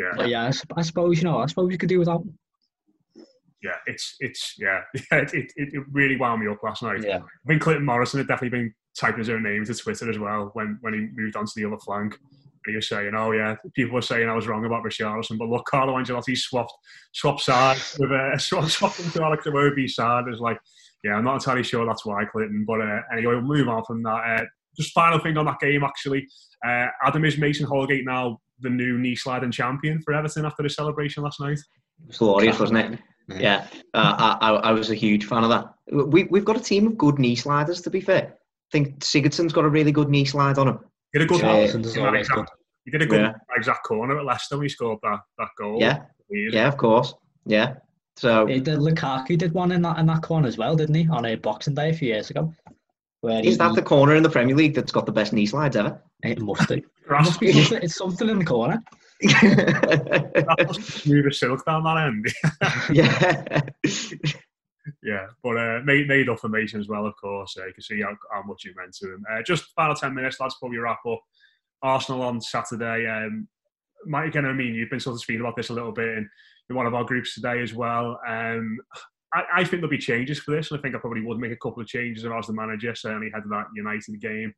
Speaker 3: Yeah.
Speaker 5: But yeah, I, I suppose you know. I suppose you could do without.
Speaker 3: Yeah, it's it's yeah, [LAUGHS] it, it, it really wound me up last night.
Speaker 5: Yeah.
Speaker 3: I think Clinton Morrison had definitely been typing his own name to Twitter as well when when he moved on to the other flank. And he was saying, "Oh yeah, people were saying I was wrong about Richarlison, but look, Carlo Ancelotti swapped swapped sides with a uh, [LAUGHS] swapped, swapped him to Alex Iwobi's side." It's like, yeah, I'm not entirely sure that's why Clinton, but uh, anyway, we'll move on from that. Uh, just final thing on that game, actually, uh, Adam is Mason Holgate now the new knee sliding champion for Everton after the celebration last night.
Speaker 4: It was glorious, wasn't it? Yeah, uh, I, I, I was a huge fan of that. We, we've got a team of good knee sliders, to be fair. I think Sigurdsson's got a really good knee slide on him.
Speaker 3: He did a good
Speaker 4: Uh,
Speaker 3: in that exact, he did a good
Speaker 4: Yeah.
Speaker 3: exact corner at Leicester when he scored that, that goal.
Speaker 4: Yeah,
Speaker 3: Weird.
Speaker 4: yeah, of course. Yeah. So
Speaker 5: He did Lukaku did one in that in that corner as well, didn't he? On a Boxing Day a few years ago. Where
Speaker 4: is
Speaker 5: he,
Speaker 4: that the corner in the Premier League that's got the best knee slides ever?
Speaker 5: It must be. It must be something, it's something in the corner.
Speaker 3: Smooth as silk down that end.
Speaker 4: yeah.
Speaker 3: yeah, but uh, made, made up for Mason as well, of course. Uh, you can see how, how much you meant to him. Uh, just final 10 minutes, lads, we wrap up. Arsenal on Saturday. Um, Mike, again, I mean, you've been sort of speaking about this a little bit in, in one of our groups today as well. Um, I, I think there'll be changes for this, and I think I probably would make a couple of changes if I was the manager, certainly of that United game.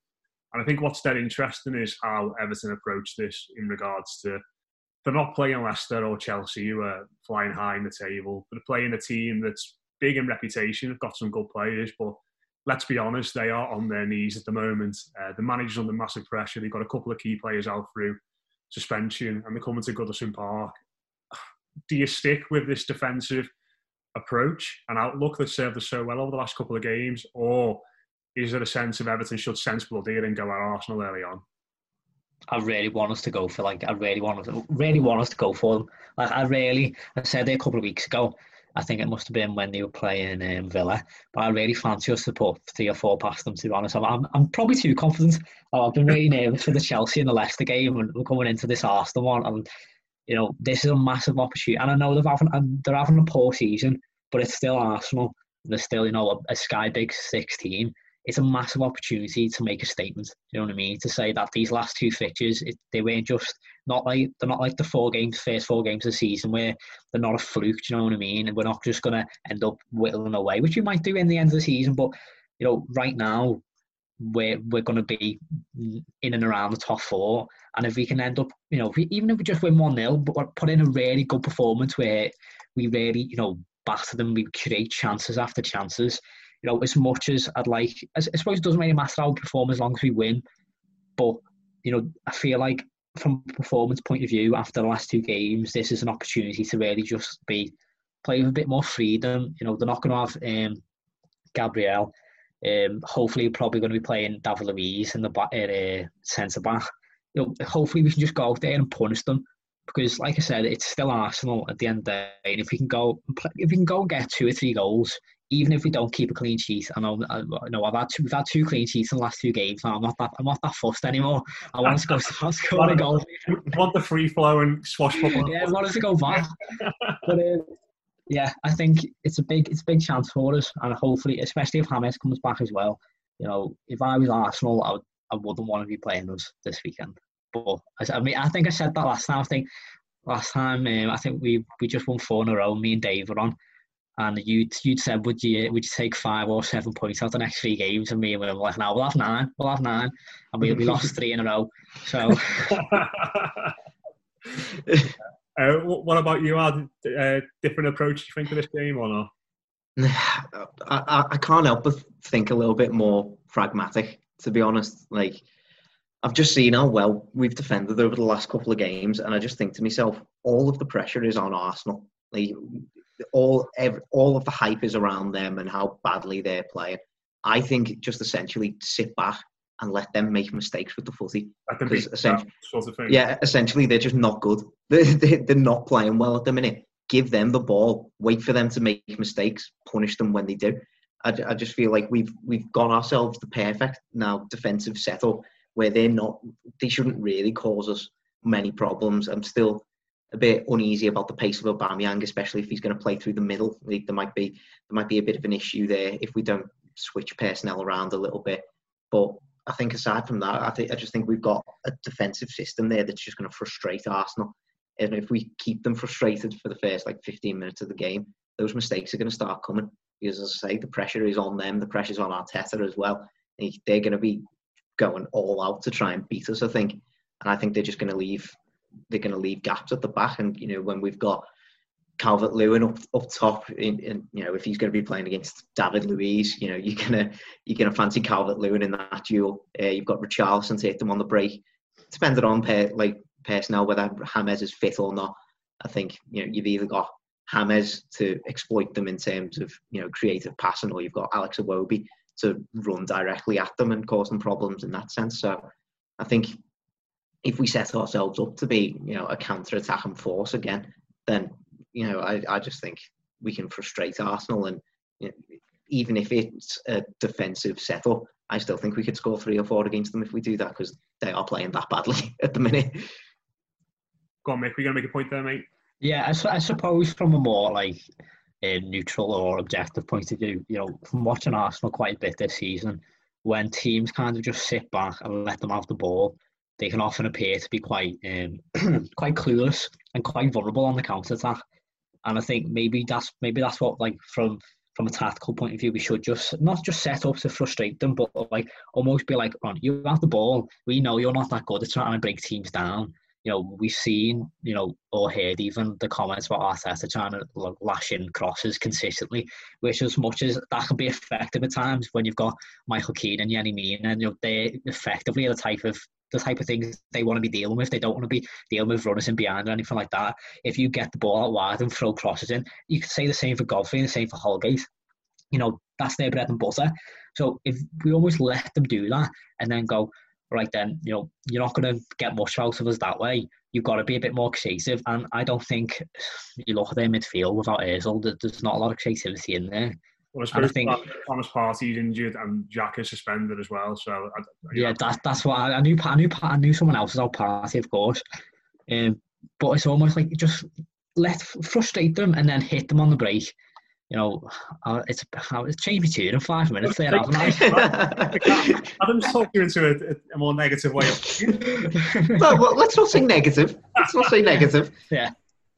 Speaker 3: And I think what's dead interesting is how Everton approach this in regards to they're not playing Leicester or Chelsea who are flying high in the table. They're playing a team that's big in reputation, have got some good players, but let's be honest, they are on their knees at the moment. Uh, the manager's under massive pressure. They've got a couple of key players out through suspension and they're coming to Goodison Park. [SIGHS] Do you stick with this defensive approach and outlook that served us so well over the last couple of games, or is there a sense of Everton should sense blood here and go at Arsenal early on?
Speaker 5: I really want us to go for like I really want us really want us to go for them. Like I really I said it a couple of weeks ago. I think it must have been when they were playing um, Villa, but I really fancy us to put three or four past them. To be honest, I'm I'm, I'm probably too confident. Oh, I've been really nervous for the Chelsea and the Leicester game, and we're coming into this Arsenal one, and you know this is a massive opportunity. And I know they're having they're having a poor season, but it's still Arsenal. They're still you know a, a sky big six team it's a massive opportunity to make a statement. You know what I mean? To say that these last two fixtures, it, they weren't just not like they're not like the four games, first four games of the season where they're not a fluke. You know what I mean? And we're not just to end up whittling away, which you might do in the end of the season. But you know, right now we're we're to be in and around the top four, and if we can end up, you know, if we, even if we just win one 0 but put in a really good performance where we really, you know, batter them, we create chances after chances you know, as much as I'd like, I suppose it doesn't really matter how we perform as long as we win. But, you know, I feel like from a performance point of view, after the last two games, this is an opportunity to really just be play with a bit more freedom. You know, they're not going to have um, Gabriel. Um, hopefully, probably going to be playing David Luiz in the uh, centre back. You know, hopefully we can just go out there and punish them because, like I said, it's still Arsenal at the end of the day. And if we can go, if we can go and get two or three goals, even if we don't keep a clean sheet, I know, I know I've had two, we've had two clean sheets in the last two games. Now I'm not that, I'm not that fussed anymore. I want us to go, start scoring goals.
Speaker 3: want the free flow and swashbuckling.
Speaker 5: yeah, I want us to go [LAUGHS] back. [LAUGHS] but uh, yeah, I think it's a big, it's a big chance for us, and hopefully, especially if James comes back as well. You know, if I was Arsenal, I would, I wouldn't want to be playing us this weekend. But I mean, I think I said that last time. I think last time, um, I think we we just won four in a row. Me and Dave were on, And you'd you'd said would you would you take five or seven points out the next three games? And me and we were like, no, we'll have nine, we'll have nine, and we we lost [LAUGHS] three in a row. So [LAUGHS]
Speaker 3: Uh, what about you? Ad? Uh, different approach you think to this game or not? [SIGHS]
Speaker 4: I, I, I can't help but think a little bit more pragmatic, to be honest. Like, I've just seen how well we've defended over the last couple of games, and I just think to myself, all of the pressure is on Arsenal. Like, all ev all of the hype is around them and how badly they're playing. I think just essentially sit back and let them make mistakes with the footy.
Speaker 3: Let them
Speaker 4: 'Cause
Speaker 3: beat
Speaker 4: essen-
Speaker 3: sort of thing.
Speaker 4: yeah, essentially they're just not good. [LAUGHS] They're, they're, they're not playing well at the minute. Give them the ball. Wait for them to make mistakes. Punish them when they do. I, I just feel like we've we've got ourselves the perfect now defensive setup where they're not. They shouldn't really cause us many problems. I'm still a bit uneasy about the pace of Aubameyang, especially if he's going to play through the middle. There might be there might be a bit of an issue there if we don't switch personnel around a little bit. But I think aside from that, I I just think we've got a defensive system there that's just going to frustrate Arsenal. And if we keep them frustrated for the first like 15 minutes of the game, those mistakes are going to start coming. Because as I say, the pressure is on them, the pressure's on Arteta as well. They're going to be going all out to try and beat us, I think. And I think they're just going to leave they're going to leave gaps at the back. And you know, when we've got Calvert Lewin up up top, in, you know, if he's going to be playing against David Luiz, you know, you're gonna you're gonna fancy Calvert Lewin in that duel. Uh, you've got Richarlison to hit them on the break. Depending on pair, like personnel, whether James is fit or not. I think you know you've either got James to exploit them in terms of you know creative passing, or you've got Alex Iwobi to run directly at them and cause them problems in that sense. So I think if we set ourselves up to be, you know, a counter-attacking force again, then you know, I, I just think we can frustrate Arsenal, and you know, even if it's a defensive setup, I still think we could score three or four against them if we do that because they are playing that badly [LAUGHS] at the minute.
Speaker 3: Go on, Mick. We're going to make a point there, mate.
Speaker 5: Yeah, I, su- I suppose from a more like a neutral or objective point of view, you know, from watching Arsenal quite a bit this season, when teams kind of just sit back and let them have the ball, they can often appear to be quite um, [CLEARS THROAT] quite clueless and quite vulnerable on the counter attack. And I think maybe that's maybe that's what like from from a tactical point of view, we should just not just set up to frustrate them, but like almost be like, "On, you have the ball. We know you're not that good at trying to break teams down." You know, we've seen, you know, or heard even the comments about Arteta trying to like, lash in crosses consistently, which as much as that can be effective at times when you've got Michael Keane and Yerry Mina, and you know they effectively are the type of the type of things they want to be dealing with. They don't want to be dealing with runners in behind or anything like that. If you get the ball out wide and throw crosses in, you could say the same for Godfrey the same for Holgate. You know, that's their bread and butter. So if we almost let them do that and then go, right then, you know, you're not going to get much out of us that way. You've got to be a bit more creative. And I don't think you look at their midfield without Ozil, there's not a lot of creativity in there.
Speaker 3: Well, I
Speaker 5: And I think-
Speaker 3: Thomas Partey's injured and Jack is suspended as well. So I,
Speaker 5: Yeah, that, that's what I, I knew. I knew. I knew someone else was out Partey, of course. Um, but it's almost like just let frustrate them and then hit them on the break. You know, uh, it's it's changed me tune in five minutes there, haven't I? [LAUGHS]
Speaker 3: Adam's talked you into a, a more negative way. Of,
Speaker 4: well, well, let's not say negative. Let's not say [LAUGHS] negative.
Speaker 5: Yeah.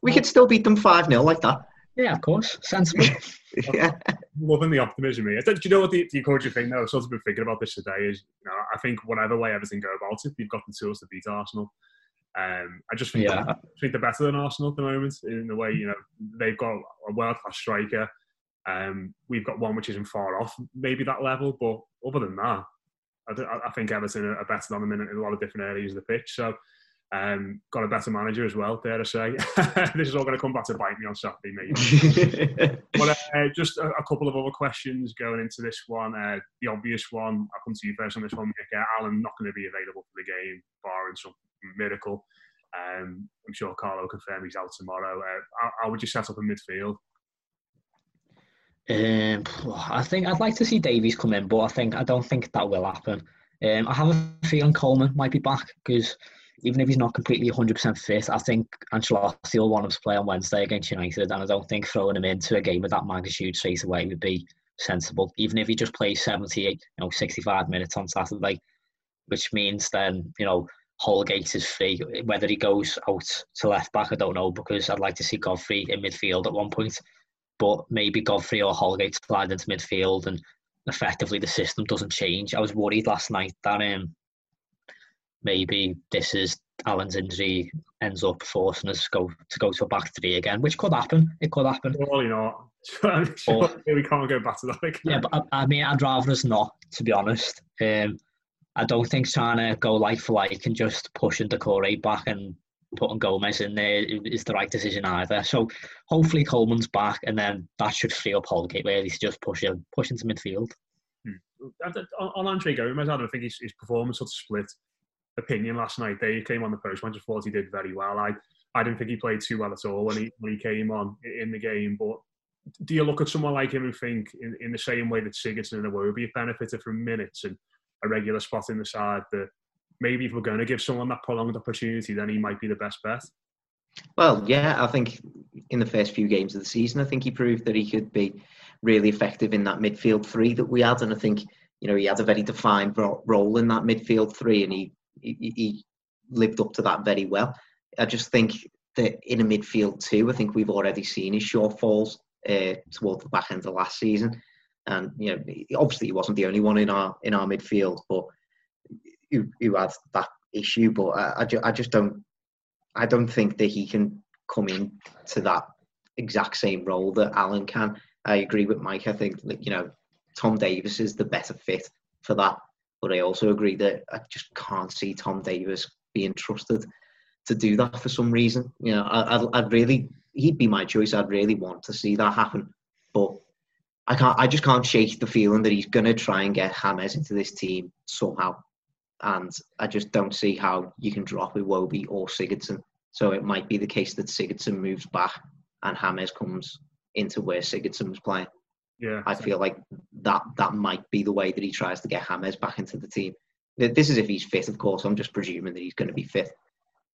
Speaker 4: We could still beat them 5 0 like that.
Speaker 5: Yeah, of course. Sensible. [LAUGHS]
Speaker 4: yeah.
Speaker 3: Loving the optimism here. Do you know what the, the encouraging thing, though? I've sort of been thinking about this today. Is you know, I think whatever way everything go about it, they've got the tools to beat Arsenal. Um, I just think,
Speaker 5: Yeah.
Speaker 3: I think they're better than Arsenal at the moment in the way you know they've got a world class striker. Um, we've got one which isn't far off maybe that level, but other than that, I, I think Everton are better than them in a lot of different areas of the pitch. So. Um, got a better manager as well, dare I say. [LAUGHS] this is all going to come back to bite me on Saturday, maybe. [LAUGHS] But uh, just a, a couple of other questions going into this one. Uh, the obvious one, I'll come to you first on this one, Mick. Uh, Allan not going to be available for the game, barring some miracle. Um, I'm sure Carlo will confirm he's out tomorrow. Uh, how, how would you set up a midfield?
Speaker 5: Um, I think I'd like to see Davies come in, but I think I don't think that will happen. Um, I have a feeling Coleman might be back because even if he's not completely 100% fit, I think Ancelotti will want him to play on Wednesday against United, and I don't think throwing him into a game of that magnitude straight away would be sensible. Even if he just plays 78, you know, 65 minutes on Saturday, which means then you know Holgate is free. Whether he goes out to left back, I don't know because I'd like to see Godfrey in midfield at one point. but maybe Godfrey or Holgate slide into midfield and effectively the system doesn't change. I was worried last night that um, maybe this is Allan's injury ends up forcing us to go to go to a back three again, which could happen. It could happen.
Speaker 3: Surely not. [LAUGHS] Surely we can't go back to that again.
Speaker 5: Yeah, but I, I mean, I'd rather us not, to be honest. Um, I don't think trying to go like for like and just pushing Doucouré back and putting Gomes in there is the right decision either. So hopefully Coleman's back, and then that should free up Holgate really he's just push him, push into midfield.
Speaker 3: Hmm. On Andre Gomes, I don't think his, his performance sort of split opinion last night. They came on the post. I just thought he did very well. I, I didn't think he played too well at all when he when he came on in the game. But do you look at someone like him and think, in, in the same way that Sigurdsson and Iwobi have benefited from minutes and a regular spot in the side, that maybe if we're going to give someone that prolonged opportunity, then he might be the best bet?
Speaker 4: Well, yeah, I think in the first few games of the season, I think he proved that he could be really effective in that midfield three that we had, and I think you know he had a very defined role in that midfield three, and he he, lived up to that very well. I just think that in a midfield too, I think we've already seen his shortfalls uh, towards the back end of last season, and you know obviously he wasn't the only one in our in our midfield, but who, who had that issue. But I, I, ju- I just don't I don't think that he can come in to that exact same role that Allan can. I agree with Mike. I think that you know Tom Davies is the better fit for that. But I also agree that I just can't see Tom Davies being trusted to do that for some reason. You know, I, I'd, I'd really, he'd be my choice. I'd really want to see that happen. But I can't, I just can't shake the feeling that he's going to try and get James into this team somehow. And I just don't see how you can drop Iwobi or Sigurdsson. So it might be the case that Sigurdsson moves back and James comes into where Sigurdsson was playing.
Speaker 3: Yeah,
Speaker 4: I feel like that that might be the way that he tries to get James back into the team. This is if he's fit, of course. I'm just presuming that he's going to be fit.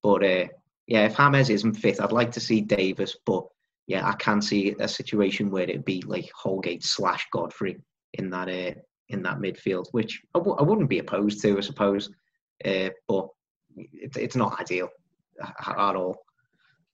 Speaker 4: But uh, yeah, if James isn't fit, I'd like to see Davies. But yeah, I can see a situation where it'd be like Holgate slash Godfrey in that uh, in that midfield, which I w- I wouldn't be opposed to, I suppose. Uh, but it, it's not ideal at all.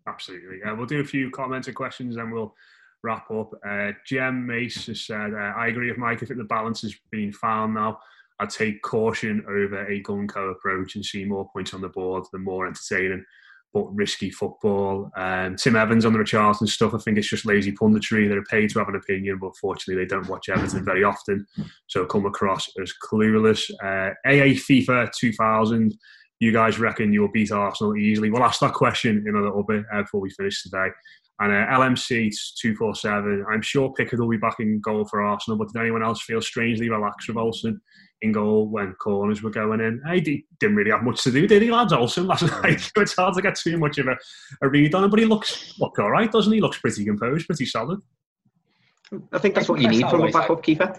Speaker 3: Absolutely. Yeah, we'll do a few comments and questions, and we'll wrap up. Uh, Jem Mace has said, uh, I agree with Mike. I think the balance has been found now, I'd take caution over a Gunko approach and see more points on the board, the more entertaining but risky football. Um, Tim Evans on the Richarlison stuff, I think it's just lazy punditry. They're paid to have an opinion, but fortunately they don't watch Everton very often, so come across as clueless. Uh, AA FIFA 2000, you guys reckon you'll beat Arsenal easily? We'll ask that question in a little bit uh, before we finish today. And uh, LMC 247, I'm sure Pickford will be back in goal for Arsenal, but did anyone else feel strangely relaxed with Olsen in goal when corners were going in? He didn't really have much to do, did he, lads? Olsen [LAUGHS] last night. So it's hard to get too much of a, a read on him, but he looks look all right, doesn't he? Looks pretty composed, pretty solid.
Speaker 4: I think that's what you need from a backup keeper.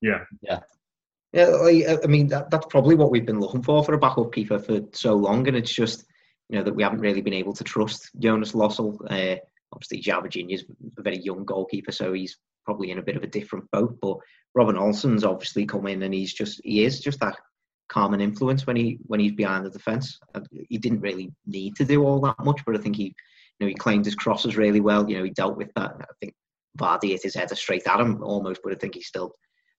Speaker 3: Yeah.
Speaker 5: Yeah.
Speaker 4: Yeah, like, I mean that, that's probably what we've been looking for for a backup keeper for so long, and it's just you know that we haven't really been able to trust Jonas Lössl. Uh, obviously, Virginia is a very young goalkeeper, so he's probably in a bit of a different boat. But Robin Olsen's obviously come in, and he's just he is just that calming influence when he when he's behind the defence. He didn't really need to do all that much, but I think he you know he claimed his crosses really well. You know, he dealt with that. I think Vardy hit his header straight at him almost, but I think he still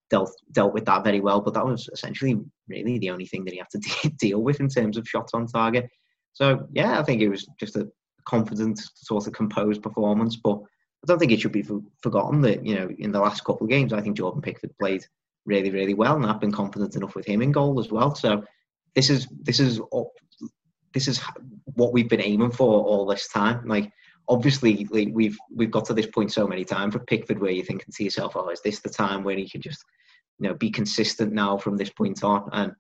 Speaker 4: dealt dealt with that very well. But that was essentially really the only thing that he had to de- [LAUGHS] deal with in terms of shots on target. So yeah, I think it was just a confident, sort of composed performance. But I don't think it should be for, forgotten that you know in the last couple of games, I think Jordan Pickford played really, really well, and I've been confident enough with him in goal as well. So this is this is this is what we've been aiming for all this time. Like obviously like, we've we've got to this point so many times with Pickford where you're thinking to yourself, oh, is this the time where he can just you know be consistent now from this point on? And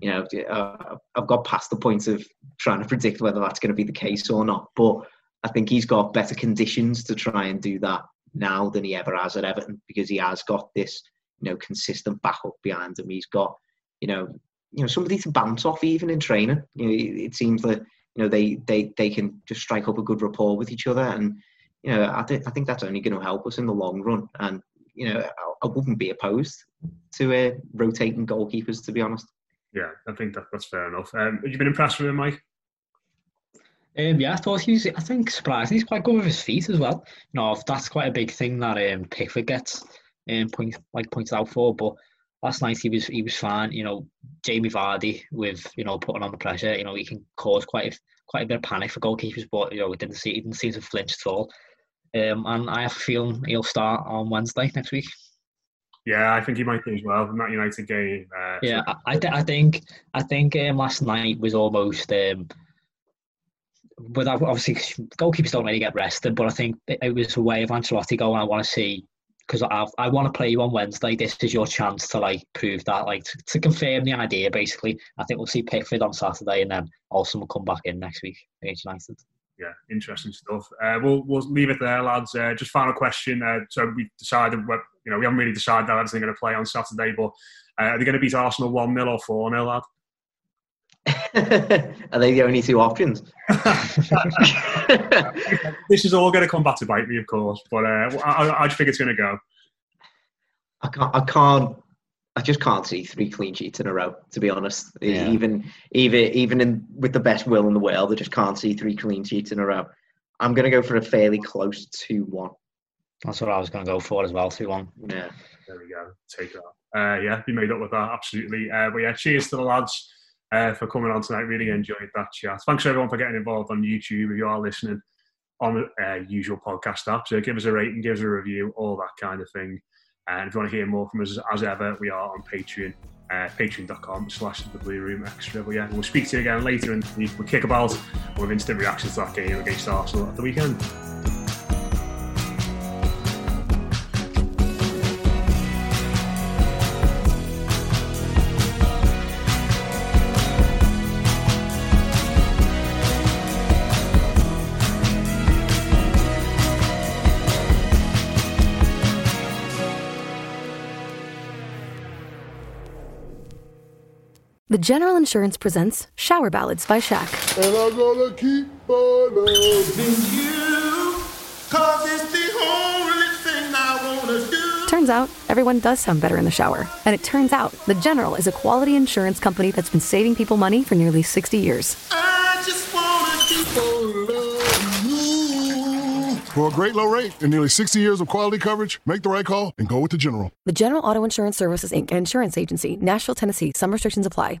Speaker 4: you know, uh, I've got past the point of trying to predict whether that's going to be the case or not. But I think he's got better conditions to try and do that now than he ever has at Everton because he has got this you know consistent backup behind him. He's got you know you know somebody to bounce off even in training. You know, it seems that you know they they they can just strike up a good rapport with each other, and you know I think I think that's only going to help us in the long run. And you know I, I wouldn't be opposed to uh, rotating goalkeepers to be honest.
Speaker 3: Yeah, I think that, that's fair enough. Um, have you been impressed with him, Mike?
Speaker 5: Um, yeah, I thought he was. I think surprisingly, he's quite good with his feet as well. You know, that's quite a big thing that um, Pickford gets um, point like pointed out for. But last night he was he was fine. You know, Jamie Vardy with you know putting on the pressure. You know, he can cause quite a, quite a bit of panic for goalkeepers, but you know, we didn't see he didn't seem to flinch at all. Um, and I have a feeling he'll start on Wednesday next week.
Speaker 3: Yeah, I think he might be as well. The Man United game. Uh,
Speaker 5: Yeah, I, I, th- I think I think um, last night was almost. Um, but obviously, goalkeepers don't really get rested. But I think it, it was a way of Ancelotti going. I want to see because I I want to play you on Wednesday. This is your chance to like prove that, like to, to confirm the idea. Basically, I think we'll see Pickford on Saturday, and then Olsen will come back in next week against United.
Speaker 3: Yeah, interesting stuff. Uh, we'll we'll leave it there, lads. Uh, just final question. Uh, so we decided, you know, we haven't really decided that lads are going to play on Saturday, but uh, are they going to beat Arsenal one 0 or four 0 lad? [LAUGHS]
Speaker 4: Are they the only two options? [LAUGHS] [LAUGHS]
Speaker 3: This is all going to come back to bite me, of course, but uh, I, I just think it's going to go.
Speaker 4: I can't. I can't. I just can't see three clean sheets in a row. To be honest,
Speaker 5: Yeah.
Speaker 4: even even even in with the best will in the world, I just can't see three clean sheets in a row. I'm going to go for a fairly close two-one.
Speaker 5: That's what I was going to go for as well. Two one.
Speaker 4: Yeah.
Speaker 3: There we go. Take that. Uh, yeah, be made up with that, absolutely. Uh, but yeah, cheers to the lads uh, for coming on tonight. Really enjoyed that chat. Thanks everyone for getting involved on YouTube. If you are listening on uh, usual podcast app, so give us a rating, give us a review, all that kind of thing. And if you want to hear more from us, as ever, we are on Patreon, uh, patreon.com slash the Blue Room Extra. But yeah, we'll speak to you again later in the week with Kickabout with instant reactions to that game against Arsenal at the weekend.
Speaker 7: The General Insurance presents Shower Ballads by Shaq.
Speaker 8: And I'm gonna keep on loving you. Cause it's the only thing I wanna do.
Speaker 7: Turns out, everyone does sound better in the shower. And it turns out, The General is a quality insurance company that's been saving people money for nearly 60 years.
Speaker 8: I just wanna keep on loving you.
Speaker 9: For a great low rate and nearly 60 years of quality coverage, make the right call and go with the General.
Speaker 7: The General Auto Insurance Services, Inc., an insurance agency, Nashville, Tennessee. Some restrictions apply.